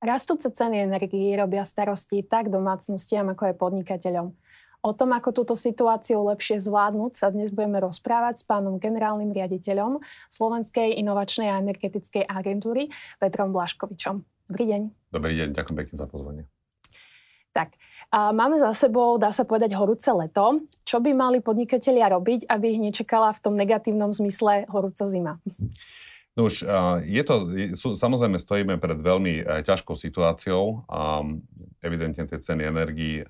Rastúce ceny energií robia starosti tak domácnostiam, ako aj podnikateľom. O tom, ako túto situáciu lepšie zvládnuť, sa dnes budeme rozprávať s pánom generálnym riaditeľom Slovenskej inovačnej a energetickej agentúry Petrom Blaškovičom. Dobrý deň. Dobrý deň, ďakujem pekne za pozvanie. Tak, a máme za sebou, dá sa povedať, horúce leto. Čo by mali podnikatelia robiť, aby ich nečakala v tom negatívnom zmysle horúca zima? No už je to, samozrejme stojíme pred veľmi e, ťažkou situáciou a evidentne tie ceny energií,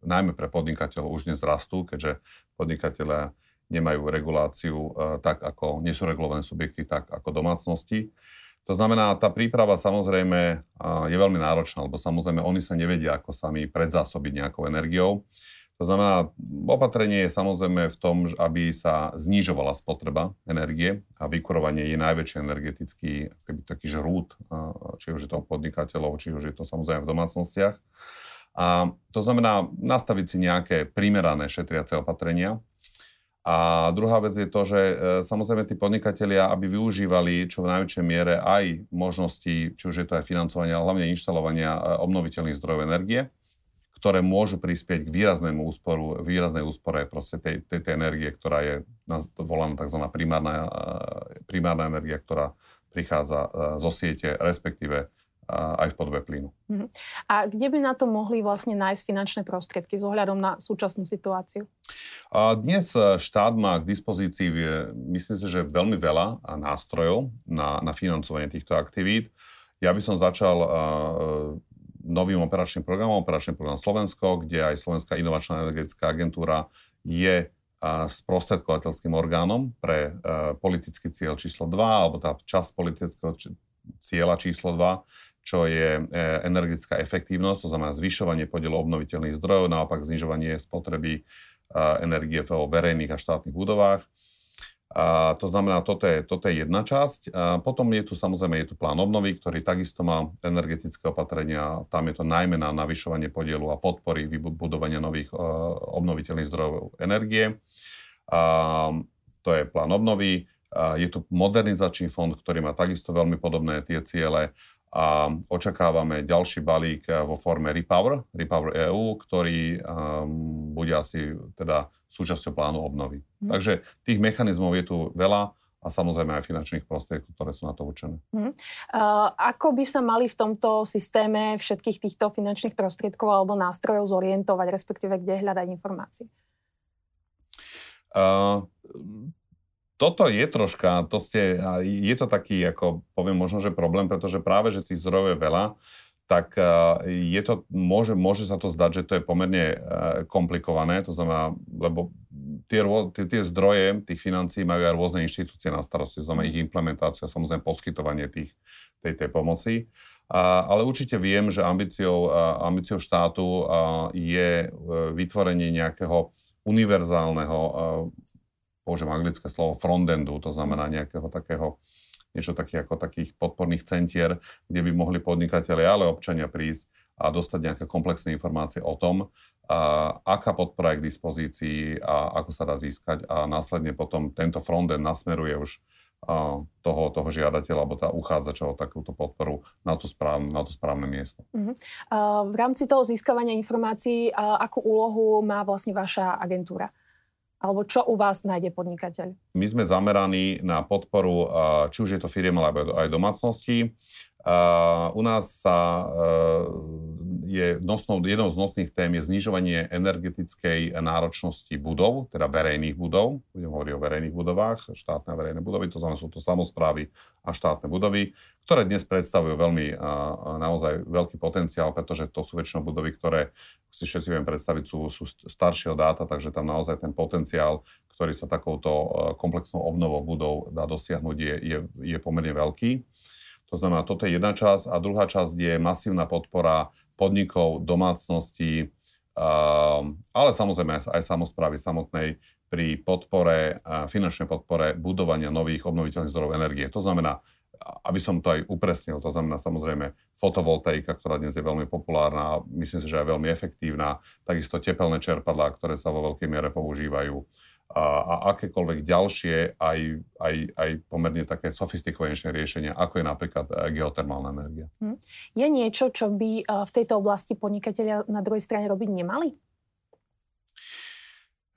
najmä pre podnikateľov, už dnes rastú, keďže podnikatelia nemajú reguláciu e, tak, ako nie sú regulované subjekty, tak ako domácnosti. To znamená, tá príprava samozrejme je veľmi náročná, lebo samozrejme oni sa nevedia, ako sami predzásobiť nejakou energiou. To znamená, opatrenie je samozrejme v tom, aby sa znižovala spotreba energie a vykurovanie je najväčší energetický keby taký žrút, či už je to podnikateľov, či už je to samozrejme v domácnostiach. A to znamená nastaviť si nejaké primerané šetriace opatrenia. A druhá vec je to, že e, samozrejme tí podnikatelia, aby využívali čo v najväčšej miere aj možnosti, či už je to aj financovania, ale hlavne inštalovania e, obnoviteľných zdrojov energie, ktoré môžu prispieť k výraznému úsporu, výraznej úspore proste tej, tej, tej energie, ktorá je volaná tzv. Primárna, eh, primárna energia, ktorá prichádza zo siete, respektíve aj v podobe plynu. Uh-huh. A kde by na to mohli vlastne nájsť finančné prostriedky s ohľadom na súčasnú situáciu? Dnes štát má k dispozícii, myslím si, že veľmi veľa nástrojov na, na financovanie týchto aktivít. Ja by som začal novým operačným programom, operačný program Slovensko, kde aj Slovenská inovačná energetická agentúra je sprostredkovateľským orgánom pre politický cieľ číslo 2, alebo tá časť politického cieľa číslo 2, čo je e, energetická efektívnosť, to znamená zvyšovanie podielu obnoviteľných zdrojov, naopak znižovanie spotreby energie vo verejných a štátnych budovách. A to znamená, toto je, toto je jedna časť. A potom je tu samozrejme je tu plán obnovy, ktorý takisto má energetické opatrenia. Tam je to najmä na navyšovanie podielu a podpory vybudovania nových uh, obnoviteľných zdrojov energie. A to je plán obnovy. A je tu modernizačný fond, ktorý má takisto veľmi podobné tie ciele a očakávame ďalší balík eh, vo forme Repower, Repower EU, ktorý um, bude asi teda súčasťou plánu obnovy. Mm. Takže tých mechanizmov je tu veľa a samozrejme aj finančných prostriedkov, ktoré sú na to určené. Mm. Uh, ako by sa mali v tomto systéme všetkých týchto finančných prostriedkov alebo nástrojov zorientovať, respektíve kde hľadať informácie? Uh, toto je troška, to ste, je to taký, ako poviem možno, že problém, pretože práve, že tých zdrojov je veľa, tak je to, môže, môže sa to zdať, že to je pomerne e, komplikované, to znamená, lebo tie, tie, tie zdroje tých financií majú aj rôzne inštitúcie na starosti, to znamená ich implementáciu a samozrejme poskytovanie tých, tej, tej pomoci. A, ale určite viem, že ambíciou, ambíciou štátu je e, vytvorenie nejakého univerzálneho použijem anglické slovo frontendu, to znamená nejakého takého niečo také ako takých podporných centier, kde by mohli podnikatelia, ale občania prísť a dostať nejaké komplexné informácie o tom, a, aká podpora je k dispozícii a ako sa dá získať a následne potom tento frontend nasmeruje už toho, toho žiadateľa alebo tá uchádzača o takúto podporu na to správne, na to správne miesto. Uh-huh. Uh, v rámci toho získavania informácií, akú úlohu má vlastne vaša agentúra? Alebo čo u vás nájde podnikateľ? My sme zameraní na podporu, či už je to firiem, alebo aj domácnosti. U nás sa je nosnou, jednou z nosných tém je znižovanie energetickej náročnosti budov, teda verejných budov. Budem hovoriť o verejných budovách, štátne a verejné budovy, to znamená, sú to samozprávy a štátne budovy, ktoré dnes predstavujú veľmi naozaj veľký potenciál, pretože to sú väčšinou budovy, ktoré si všetci viem predstaviť, sú, sú staršieho dáta, takže tam naozaj ten potenciál, ktorý sa takouto komplexnou obnovou budov dá dosiahnuť, je, je, je pomerne veľký. To znamená, toto je jedna časť a druhá časť je masívna podpora podnikov, domácností, ale samozrejme aj samozprávy samotnej pri podpore, finančnej podpore budovania nových obnoviteľných zdrojov energie. To znamená, aby som to aj upresnil, to znamená samozrejme fotovoltaika, ktorá dnes je veľmi populárna a myslím si, že je veľmi efektívna, takisto tepelné čerpadlá, ktoré sa vo veľkej miere používajú a, a akékoľvek ďalšie, aj, aj, aj pomerne také sofistikovanejšie riešenia, ako je napríklad e, geotermálna energia. Hm. Je niečo, čo by e, v tejto oblasti podnikatelia na druhej strane robiť nemali?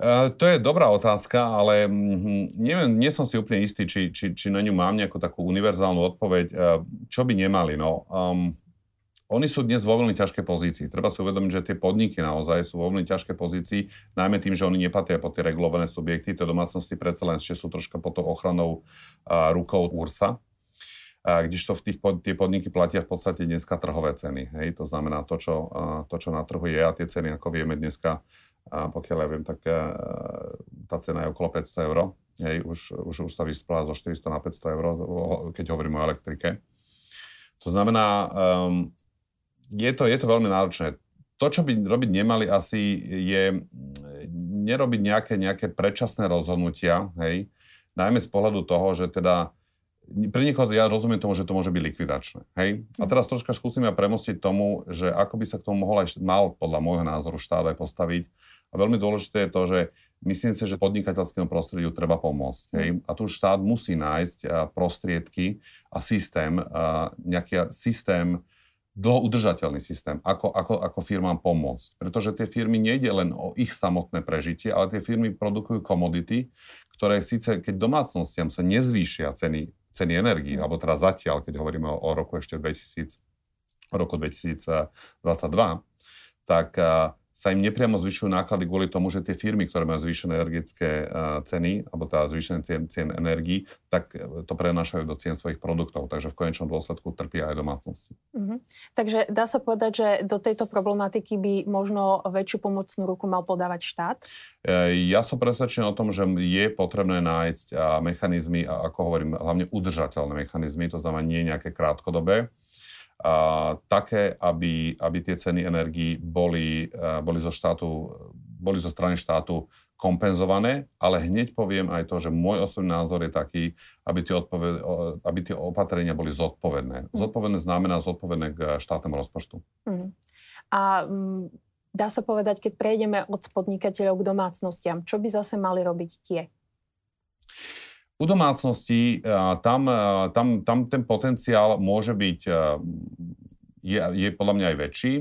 Uh, to je dobrá otázka, ale mm, neviem, nie som si úplne istý, či, či, či na ňu mám nejakú takú univerzálnu odpoveď. Čo by nemali? No, um, oni sú dnes vo veľmi ťažkej pozícii. Treba si uvedomiť, že tie podniky naozaj sú vo veľmi ťažkej pozícii, najmä tým, že oni nepatria pod tie regulované subjekty. Tie domácnosti predsa len ešte sú troška pod tou ochranou uh, rukou URSA. Uh, kdežto v tých pod, tie podniky platia v podstate dneska trhové ceny. Hej? To znamená to čo, uh, to, čo na trhu je a tie ceny, ako vieme dneska, uh, pokiaľ ja viem, tak tá cena je okolo 500 eur. Hej? Už, už, už sa vyspala zo 400 na 500 eur, keď hovoríme o elektrike. To znamená, um, je to, je to veľmi náročné. To, čo by robiť nemali asi, je mm, nerobiť nejaké, nejaké predčasné rozhodnutia, hej, najmä z pohľadu toho, že teda pre niekoho ja rozumiem tomu, že to môže byť likvidačné. Hej? A teraz troška skúsime premostiť tomu, že ako by sa k tomu mohol aj mal podľa môjho názoru štát aj postaviť. A veľmi dôležité je to, že myslím si, že podnikateľskému prostrediu treba pomôcť. Hej? A tu štát musí nájsť prostriedky a systém, nejaký systém dlho udržateľný systém, ako, ako, ako firmám pomôcť. Pretože tie firmy nejde len o ich samotné prežitie, ale tie firmy produkujú komodity, ktoré síce, keď domácnostiam sa nezvýšia ceny, ceny energii, alebo teda zatiaľ, keď hovoríme o, o roku ešte 2000, roku 2022, tak sa im nepriamo zvyšujú náklady kvôli tomu, že tie firmy, ktoré majú zvýšené energetické ceny, alebo teda zvýšené cien, cien energií, tak e, to prenášajú do cien svojich produktov. Takže v konečnom dôsledku trpia aj domácnosti. Uh-huh. Takže dá sa povedať, že do tejto problematiky by možno väčšiu pomocnú ruku mal podávať štát? Uh, ja som presvedčený o tom, že je potrebné nájsť mechanizmy, ako hovorím, hlavne udržateľné mechanizmy, to znamená nie nejaké krátkodobé, a, také, aby, aby tie ceny energií boli, a, boli, zo štátu, boli zo strany štátu kompenzované, ale hneď poviem aj to, že môj osobný názor je taký, aby tie, odpoved, aby tie opatrenia boli zodpovedné. Mm. Zodpovedné znamená zodpovedné k štátnemu rozpočtu. Mm. A m, dá sa povedať, keď prejdeme od podnikateľov k domácnostiam, čo by zase mali robiť tie? U domácností tam, tam, tam ten potenciál môže byť, je, je podľa mňa aj väčší,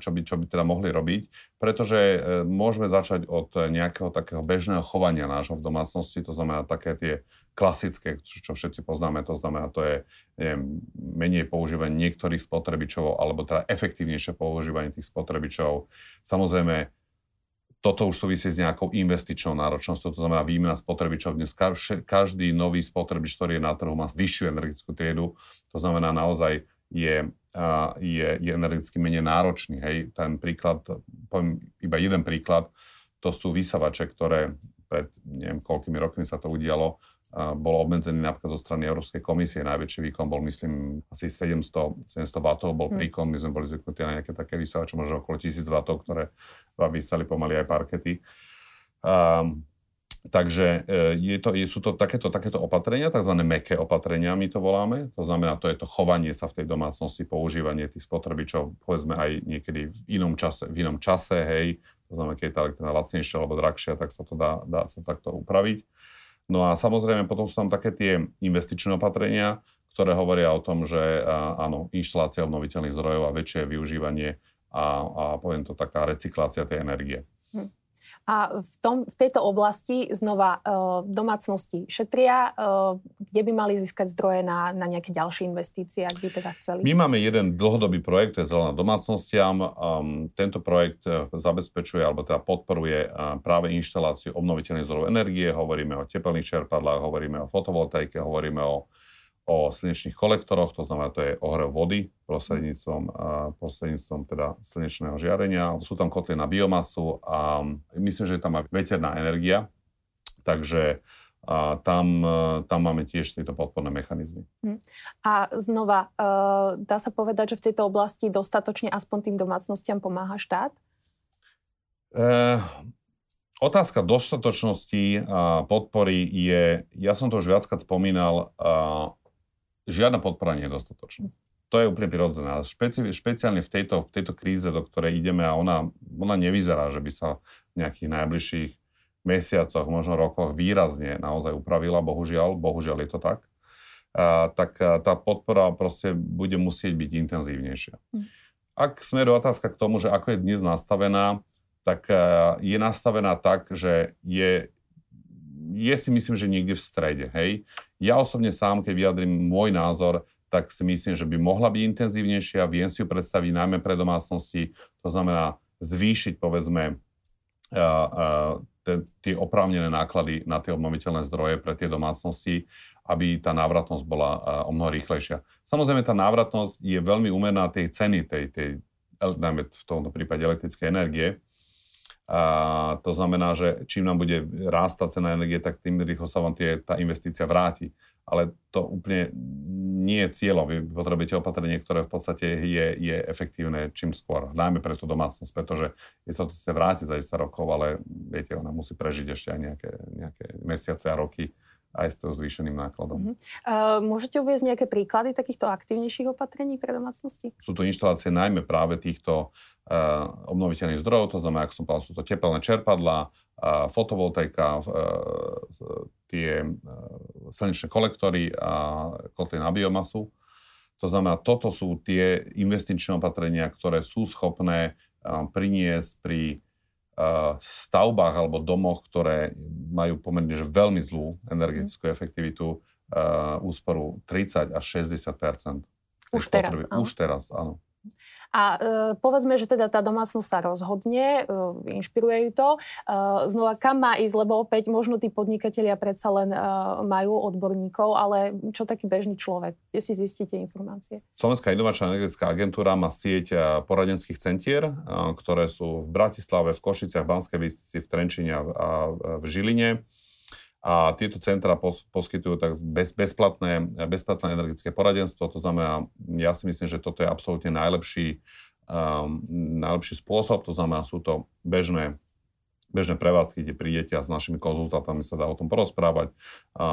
čo by, čo by teda mohli robiť, pretože e, môžeme začať od nejakého takého bežného chovania nášho v domácnosti, to znamená také tie klasické, čo všetci poznáme, to znamená, to je neviem, menej používanie niektorých spotrebičov, alebo teda efektívnejšie používanie tých spotrebičov. Samozrejme, toto už súvisí s nejakou investičnou náročnosťou, to znamená výmena spotrebičov. Dnes každý nový spotrebič, ktorý je na trhu, má vyššiu energetickú triedu, to znamená naozaj je, je, je energeticky menej náročný. Hej. Ten príklad, poviem iba jeden príklad, to sú vysavače, ktoré pred neviem koľkými rokmi sa to udialo, bol obmedzený napríklad zo strany Európskej komisie. Najväčší výkon bol, myslím, asi 700, 700 W bol hm. príkon. My sme boli zvyknutí na nejaké také vysávače, možno okolo 1000 W, ktoré vysali pomaly aj parkety. Um, Takže e, je to, je, sú to takéto, takéto opatrenia, tzv. meké opatrenia, my to voláme. To znamená, to je to chovanie sa v tej domácnosti, používanie tých spotrebičov, povedzme aj niekedy v inom čase, v inom čase hej. To znamená, keď je tá elektrina lacnejšia alebo drahšia, tak sa to dá, dá sa takto upraviť. No a samozrejme potom sú tam také tie investičné opatrenia, ktoré hovoria o tom, že áno, inštalácia obnoviteľných zdrojov a väčšie využívanie a, a poviem to taká recyklácia tej energie. Hm. A v, tom, v tejto oblasti znova e, domácnosti šetria, e, kde by mali získať zdroje na, na nejaké ďalšie investície, ak by teda chceli? My máme jeden dlhodobý projekt, to je Zelená domácnostiam. Um, tento projekt e, zabezpečuje, alebo teda podporuje uh, práve inštaláciu obnoviteľných zdrojov energie. Hovoríme o tepelných čerpadlách, hovoríme o fotovoltaike, hovoríme o o slnečných kolektoroch, to znamená, to je ohrev vody prostredníctvom, prostredníctvom teda slnečného žiarenia. Sú tam kotle na biomasu a myslím, že je tam aj veterná energia, takže a tam, tam máme tiež tieto podporné mechanizmy. Hm. A znova, dá sa povedať, že v tejto oblasti dostatočne aspoň tým domácnostiam pomáha štát? E, otázka dostatočnosti a podpory je, ja som to už viackrát spomínal, žiadna podpora nie je dostatočná. To je úplne prirodzené. Špeci, špeciálne v tejto, v tejto kríze, do ktorej ideme a ona, ona nevyzerá, že by sa v nejakých najbližších mesiacoch, možno rokoch výrazne naozaj upravila, bohužiaľ, bohužiaľ je to tak, a, tak a, tá podpora proste bude musieť byť intenzívnejšia. Hm. Ak smeruje otázka k tomu, že ako je dnes nastavená, tak a, je nastavená tak, že je, je si myslím, že niekde v strede. Hej? Ja osobne sám, keď vyjadrím môj názor, tak si myslím, že by mohla byť intenzívnejšia. Viem si ju predstaviť najmä pre domácnosti, to znamená zvýšiť, povedzme, tie oprávnené náklady na tie obnoviteľné zdroje pre tie domácnosti, aby tá návratnosť bola o mnoho rýchlejšia. Samozrejme, tá návratnosť je veľmi umerná tej ceny, tej, tej, najmä v tomto prípade elektrickej energie. A to znamená, že čím nám bude rástať cena energie, tak tým rýchlo sa vám tie, tá investícia vráti. Ale to úplne nie je cieľom. Vy potrebujete opatrenie, ktoré v podstate je, je efektívne čím skôr. Najmä pre tú domácnosť, pretože je sa to chce vrátiť za 10 rokov, ale viete, ona musí prežiť ešte aj nejaké, nejaké mesiace a roky aj s tou zvýšeným nákladom. Uh-huh. Uh, môžete uvieť nejaké príklady takýchto aktivnejších opatrení pre domácnosti? Sú to inštalácie najmä práve týchto uh, obnoviteľných zdrojov, to znamená, ako som povedal, sú to tepelné čerpadlá, uh, fotovoltaika, uh, tie uh, slnečné kolektory a kotly na biomasu. To znamená, toto sú tie investičné opatrenia, ktoré sú schopné uh, priniesť pri stavbách alebo domoch, ktoré majú pomerne že veľmi zlú energetickú efektivitu, úsporu 30 až 60 Už teraz, áno. Už teraz, áno. A e, povedzme, že teda tá domácnosť sa rozhodne, e, inšpiruje ju to. E, znova, kam má ísť, lebo opäť možno tí podnikatelia predsa len e, majú odborníkov, ale čo taký bežný človek? Kde si zistíte informácie? Slovenská inovačná energetická agentúra má sieť e, poradenských centier, e, ktoré sú v Bratislave, v Košiciach, v Banskej Bystrici, v Trenčine a v Žiline. A tieto centra pos, poskytujú tak bez, bezplatné, bezplatné energetické poradenstvo. To znamená, ja si myslím, že toto je absolútne najlepší, um, najlepší spôsob. To znamená, sú to bežné bežné prevádzky, kde prídete a s našimi konzultantami sa dá o tom porozprávať. A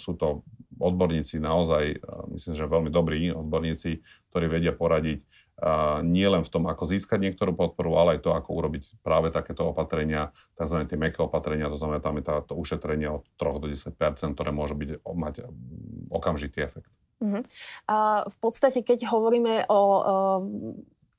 sú to odborníci naozaj, myslím, že veľmi dobrí odborníci, ktorí vedia poradiť nie len v tom, ako získať niektorú podporu, ale aj to, ako urobiť práve takéto opatrenia, tzv. tie meké opatrenia, to znamená, tam je to ušetrenie od 3 do 10% ktoré môže byť, mať okamžitý efekt. Uh-huh. A v podstate, keď hovoríme o uh,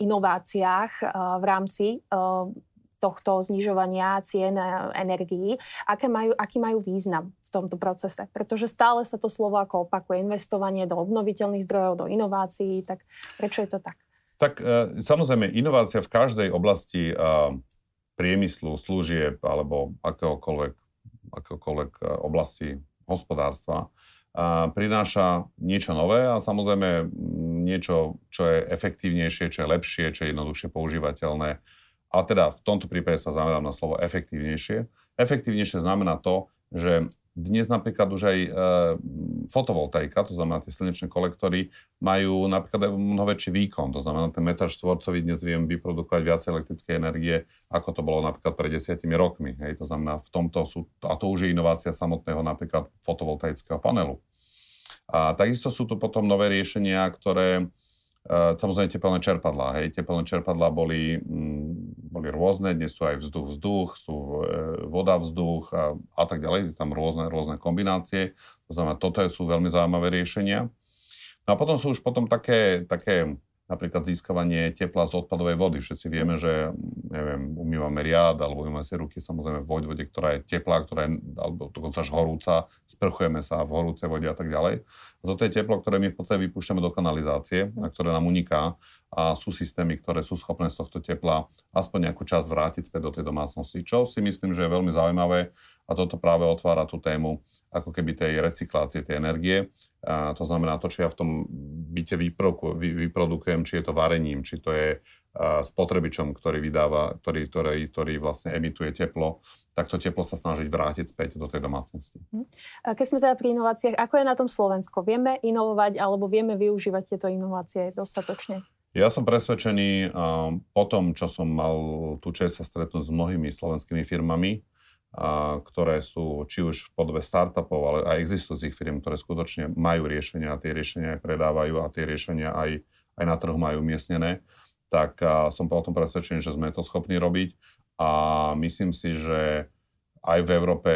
inováciách uh, v rámci uh, tohto znižovania cien energií, aké majú, aký majú význam v tomto procese. Pretože stále sa to slovo ako opakuje, investovanie do obnoviteľných zdrojov, do inovácií, tak prečo je to tak? Tak e, samozrejme, inovácia v každej oblasti e, priemyslu, služieb alebo akéhokoľvek, akéhokoľvek e, oblasti hospodárstva prináša niečo nové a samozrejme niečo, čo je efektívnejšie, čo je lepšie, čo je jednoduchšie používateľné. A teda v tomto prípade sa zamerám na slovo efektívnejšie. Efektívnejšie znamená to, že dnes napríklad už aj e, fotovoltaika, to znamená tie slnečné kolektory, majú napríklad aj mnoho väčší výkon. To znamená, ten meter štvorcový dnes viem vyprodukovať viac elektrickej energie, ako to bolo napríklad pred desiatimi rokmi. Hej. To znamená, v tomto sú, a to už je inovácia samotného napríklad fotovoltaického panelu. A takisto sú tu potom nové riešenia, ktoré samozrejme tepelné čerpadlá. Hej. Tepelné čerpadlá boli, mm, boli rôzne, dnes sú aj vzduch-vzduch, sú e, voda-vzduch a, a tak ďalej. Tam rôzne, rôzne kombinácie. To znamená, toto sú veľmi zaujímavé riešenia. No a potom sú už potom také, také napríklad získavanie tepla z odpadovej vody. Všetci vieme, že neviem, umývame riad alebo umývame si ruky samozrejme v vode, ktorá je teplá, ktorá je alebo dokonca až horúca, sprchujeme sa v horúcej vode a tak ďalej. A toto je teplo, ktoré my v podstate vypúšťame do kanalizácie a ktoré nám uniká a sú systémy, ktoré sú schopné z tohto tepla aspoň nejakú časť vrátiť späť do tej domácnosti, čo si myslím, že je veľmi zaujímavé a toto práve otvára tú tému ako keby tej recyklácie tej energie. A to znamená to, čo ja v tom byte vyprodukujem, vyprodukujem či je to varením, či to je spotrebičom, ktorý vydáva, ktorý, ktorý, ktorý vlastne emituje teplo, tak to teplo sa snažiť vrátiť späť do tej domácnosti. Mhm. Keď sme teda pri inováciách, ako je na tom Slovensko? Vieme inovovať alebo vieme využívať tieto inovácie dostatočne? Ja som presvedčený po tom, čo som mal tú čest sa stretnúť s mnohými slovenskými firmami, a, ktoré sú či už v podobe startupov, ale aj existujúcich firm, ktoré skutočne majú riešenia a tie riešenia aj predávajú a tie riešenia aj, aj na trhu majú umiestnené, tak som potom presvedčený, že sme to schopní robiť a myslím si, že aj v Európe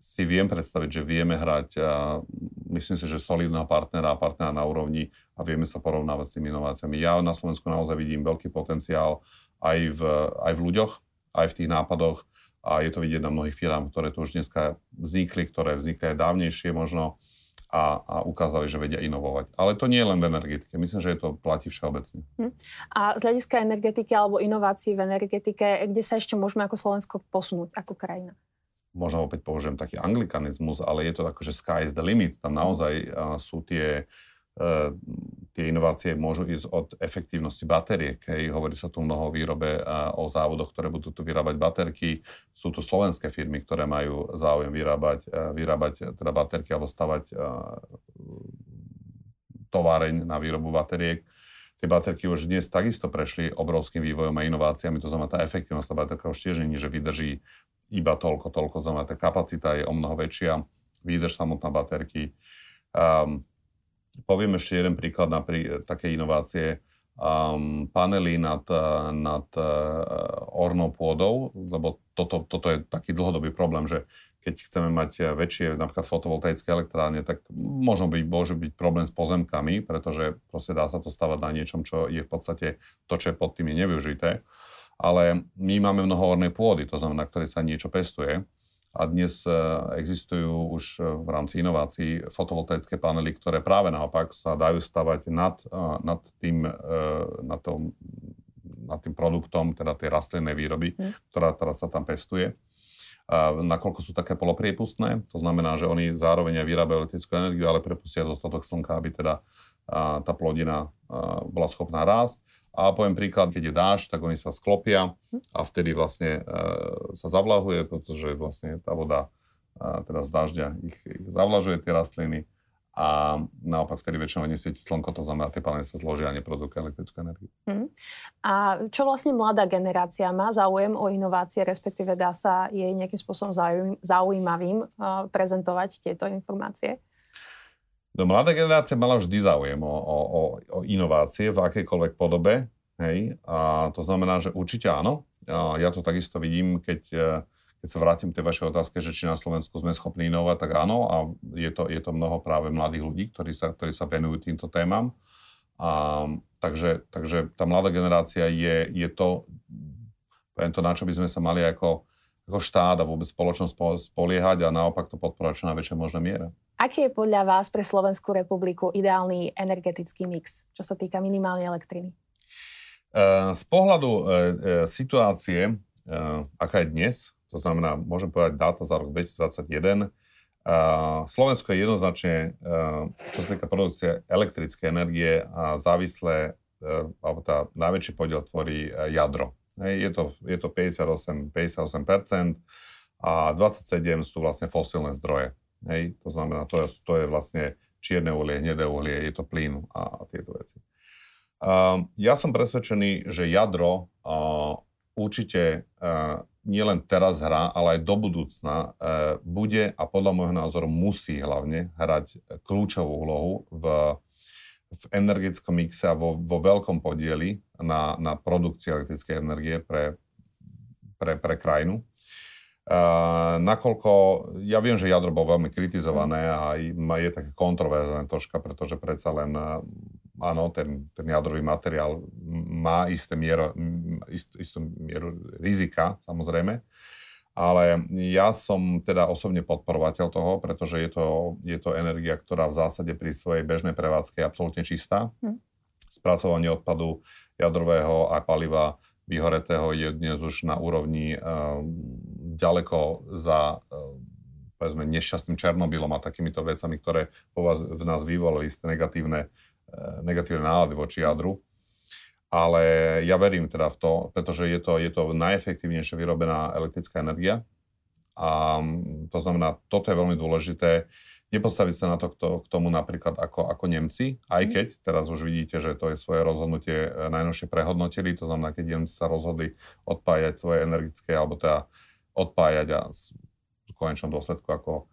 si viem predstaviť, že vieme hrať, a myslím si, že solidného partnera a partnera na úrovni a vieme sa porovnávať s tými inováciami. Ja na Slovensku naozaj vidím veľký potenciál aj v, aj v ľuďoch, aj v tých nápadoch a je to vidieť na mnohých firmách, ktoré tu už dneska vznikli, ktoré vznikli aj dávnejšie možno a, a ukázali, že vedia inovovať. Ale to nie je len v energetike. Myslím, že je to platí všeobecne. Hm. A z hľadiska energetiky alebo inovácií v energetike, kde sa ešte môžeme ako Slovensko posunúť ako krajina? Možno opäť použijem taký anglikanizmus, ale je to ako, že sky is the limit. Tam naozaj sú tie uh, tie inovácie môžu ísť od efektívnosti batériek. Hej. Hovorí sa tu mnoho o výrobe a o závodoch, ktoré budú tu vyrábať baterky. Sú tu slovenské firmy, ktoré majú záujem vyrábať, vyrábať teda baterky alebo stavať továreň na výrobu bateriek. Tie baterky už dnes takisto prešli obrovským vývojom a inováciami, to znamená, tá efektívnosť tá baterka už tiež nie, že vydrží iba toľko, toľko, znamená, tá kapacita je o mnoho väčšia, výdrž samotná baterky. Um, Poviem ešte jeden príklad na prí, také inovácie. Um, panely nad, nad uh, ornou pôdou, lebo toto, toto je taký dlhodobý problém, že keď chceme mať väčšie napríklad fotovoltaické elektrárne, tak možno byť, môže byť problém s pozemkami, pretože proste dá sa to stavať na niečom, čo je v podstate to, čo je pod tým je nevyužité. Ale my máme mnoho ornej pôdy, to znamená, ktoré sa niečo pestuje. A dnes e, existujú už e, v rámci inovácií fotovoltaické panely, ktoré práve naopak sa dajú stavať nad, e, nad, tým, nad, tom, nad tým produktom, teda tej rastlinnej výroby, mm. ktorá, ktorá sa tam pestuje. A nakoľko sú také polopriepustné, to znamená, že oni zároveň aj vyrábajú elektrickú energiu, ale prepustia dostatok slnka, aby teda tá plodina bola schopná rásť. A poviem príklad, keď je dáž, tak oni sa sklopia a vtedy vlastne e, sa zavlahuje, pretože vlastne tá voda e, teda z dažďa ich, ich zavlažuje tie rastliny a naopak vtedy väčšinou nesvieti slnko, to znamená, tie panely sa zložia a neprodukujú elektrickú energiu. Hmm. A čo vlastne mladá generácia má záujem o inovácie, respektíve dá sa jej nejakým spôsobom zaujímavým uh, prezentovať tieto informácie? No mladá generácia mala vždy záujem o, o, o, inovácie v akejkoľvek podobe. Hej? A to znamená, že určite áno. A ja to takisto vidím, keď, e, keď sa vrátim k tej vašej otázke, že či na Slovensku sme schopní inovovať, tak áno. A je to, je to mnoho práve mladých ľudí, ktorí sa, ktorí sa venujú týmto témam. A, takže, takže tá mladá generácia je, je to, poviem to, na čo by sme sa mali ako, ako štát a vôbec spoločnosť spoliehať a naopak to podporovať čo najväčšej možné miere. Aký je podľa vás pre Slovenskú republiku ideálny energetický mix, čo sa týka minimálnej elektriny? Eh, z pohľadu eh, eh, situácie, aká je dnes, to znamená, môžem povedať dáta za rok 2021, Slovensko je jednoznačne, čo sa týka produkcie elektrickej energie, závislé, alebo tá najväčší podiel tvorí jadro. Je to, je to 58, 58% a 27 sú vlastne fosílne zdroje. Hej? To znamená, to je, to je vlastne čierne uhlie, hnedé uhlie, je to plyn a, tieto veci. Uh, ja som presvedčený, že jadro určite uh, nielen teraz hrá, ale aj do budúcna uh, bude a podľa môjho názoru musí hlavne hrať kľúčovú úlohu v, v energetickom mixe a vo, vo veľkom podieli na, na produkcii elektrickej energie pre, pre, pre krajinu. Uh, nakoľko, ja viem, že jadro bolo veľmi kritizované a je také kontroverzné troška, pretože predsa len, áno, ten, ten jadrový materiál má isté miero, ist, istú mieru rizika, samozrejme, ale ja som teda osobne podporovateľ toho, pretože je to, je to energia, ktorá v zásade pri svojej bežnej prevádzke je absolútne čistá. Hm. Spracovanie odpadu jadrového a paliva vyhoretého je dnes už na úrovni uh, ďaleko za uh, povedzme nešťastným Černobylom a takýmito vecami, ktoré po vás, v nás vyvolali isté negatívne, uh, negatívne nálady voči jadru. Ale ja verím teda v to, pretože je to, je to najefektívnejšie vyrobená elektrická energia. A to znamená, toto je veľmi dôležité nepostaviť sa na to k tomu napríklad ako, ako Nemci, aj mhm. keď teraz už vidíte, že to je svoje rozhodnutie e, najnovšie prehodnotili, to znamená, keď Nemci sa rozhodli odpájať svoje energické, alebo teda odpájať a v konečnom dôsledku ako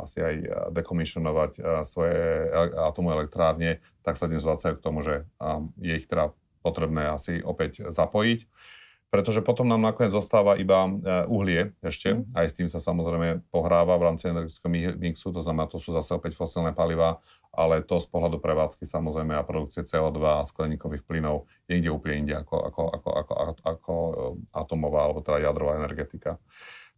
asi aj dekomisionovať svoje atomové elektrárne, tak sa dnes vracajú k tomu, že je ich teda potrebné asi opäť zapojiť. Pretože potom nám nakoniec zostáva iba e, uhlie ešte, mm. aj s tým sa samozrejme pohráva v rámci energetického mixu, to znamená, to sú zase opäť fosilné paliva, ale to z pohľadu prevádzky samozrejme a produkcie CO2 a skleníkových plynov je inde úplne inde ako, ako, ako, ako, ako, ako e, atomová alebo teda jadrová energetika.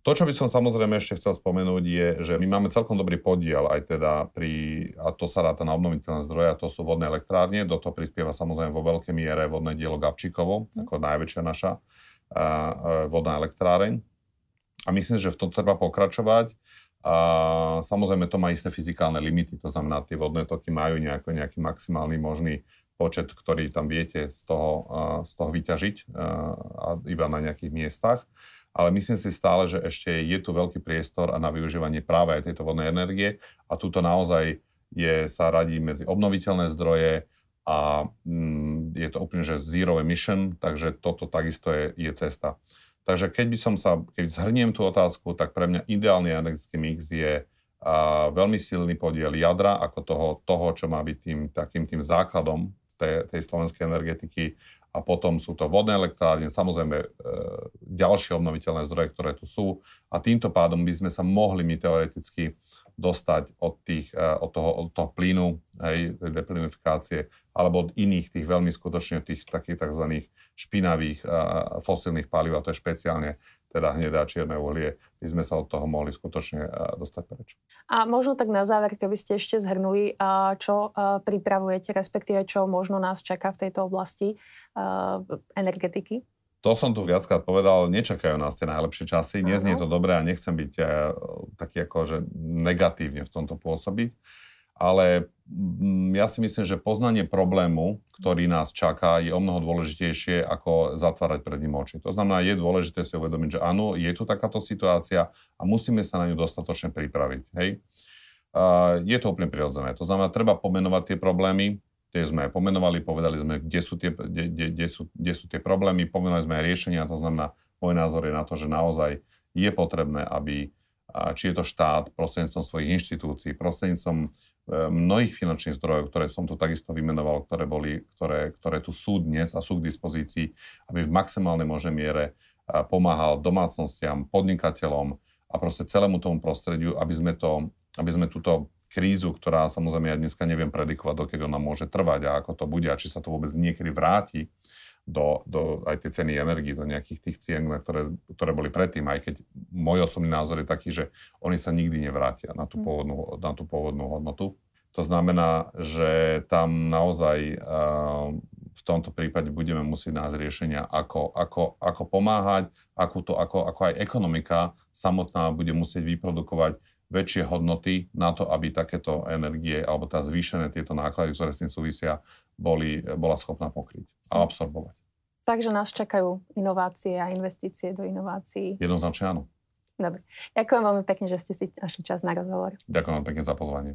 To, čo by som samozrejme ešte chcel spomenúť, je, že my máme celkom dobrý podiel aj teda pri, a to sa ráta na obnoviteľné zdroje, a to sú vodné elektrárne, do toho prispieva samozrejme vo veľkej miere vodné dielo Gabčíkovo, mm. ako najväčšia naša a, a, vodná elektráreň. A myslím, že v tom treba pokračovať. A samozrejme to má isté fyzikálne limity, to znamená, tie vodné toky majú nejako, nejaký maximálny možný počet, ktorý tam viete z toho, z toho vyťažiť a iba na nejakých miestach ale myslím si stále, že ešte je tu veľký priestor a na využívanie práve aj tejto vodnej energie a túto naozaj je, sa radí medzi obnoviteľné zdroje a mm, je to úplne, že zero emission, takže toto takisto je, je cesta. Takže keď by som sa, keď zhrniem tú otázku, tak pre mňa ideálny energetický mix je a, veľmi silný podiel jadra ako toho, toho, čo má byť tým takým tým základom tej, tej slovenskej energetiky a potom sú to vodné elektrárne, samozrejme e, ďalšie obnoviteľné zdroje, ktoré tu sú a týmto pádom by sme sa mohli my teoreticky dostať od, tých, e, od, toho, od toho plynu, hej, deplinifikácie, alebo od iných tých veľmi skutočne tých takých tzv. špinavých e, fosílnych palív, a to je špeciálne teda hnedé a čierne uhlie, by sme sa od toho mohli skutočne dostať preč. A možno tak na záver, keby ste ešte zhrnuli, čo pripravujete, respektíve čo možno nás čaká v tejto oblasti energetiky? To som tu viackrát povedal, nečakajú nás tie najlepšie časy, neznie to dobré a nechcem byť taký ako, že negatívne v tomto pôsobiť ale ja si myslím, že poznanie problému, ktorý nás čaká, je o mnoho dôležitejšie, ako zatvárať pred ním oči. To znamená, je dôležité si uvedomiť, že áno, je tu takáto situácia a musíme sa na ňu dostatočne pripraviť. Hej? Je to úplne prirodzené. To znamená, treba pomenovať tie problémy, tie sme pomenovali, povedali sme, kde sú tie, kde, kde sú, kde sú tie problémy, pomenovali sme aj riešenia, to znamená, môj názor je na to, že naozaj je potrebné, aby či je to štát prostredníctvom svojich inštitúcií, prostredníctom E, mnohých finančných zdrojov, ktoré som tu takisto vymenoval, ktoré, boli, ktoré, ktoré tu sú dnes a sú k dispozícii, aby v maximálnej možnej miere e, pomáhal domácnostiam, podnikateľom a proste celému tomu prostrediu, aby sme, to, aby sme túto krízu, ktorá samozrejme ja dneska neviem predikovať, dokedy ona môže trvať a ako to bude a či sa to vôbec niekedy vráti, do, do aj tie ceny energii, do nejakých tých cien, ktoré, ktoré boli predtým, aj keď môj osobný názor je taký, že oni sa nikdy nevrátia na tú hm. pôvodnú, na tú pôvodnú hodnotu. To znamená, že tam naozaj uh, v tomto prípade budeme musieť nájsť riešenia, ako, ako, ako pomáhať, ako, to, ako, ako aj ekonomika samotná bude musieť vyprodukovať väčšie hodnoty na to, aby takéto energie alebo tá zvýšené tieto náklady, ktoré s tým súvisia, boli, bola schopná pokryť a absorbovať. Takže nás čakajú inovácie a investície do inovácií. Jednoznačne áno. Dobre. Ďakujem veľmi pekne, že ste si našli čas na rozhovor. Ďakujem veľmi pekne za pozvanie.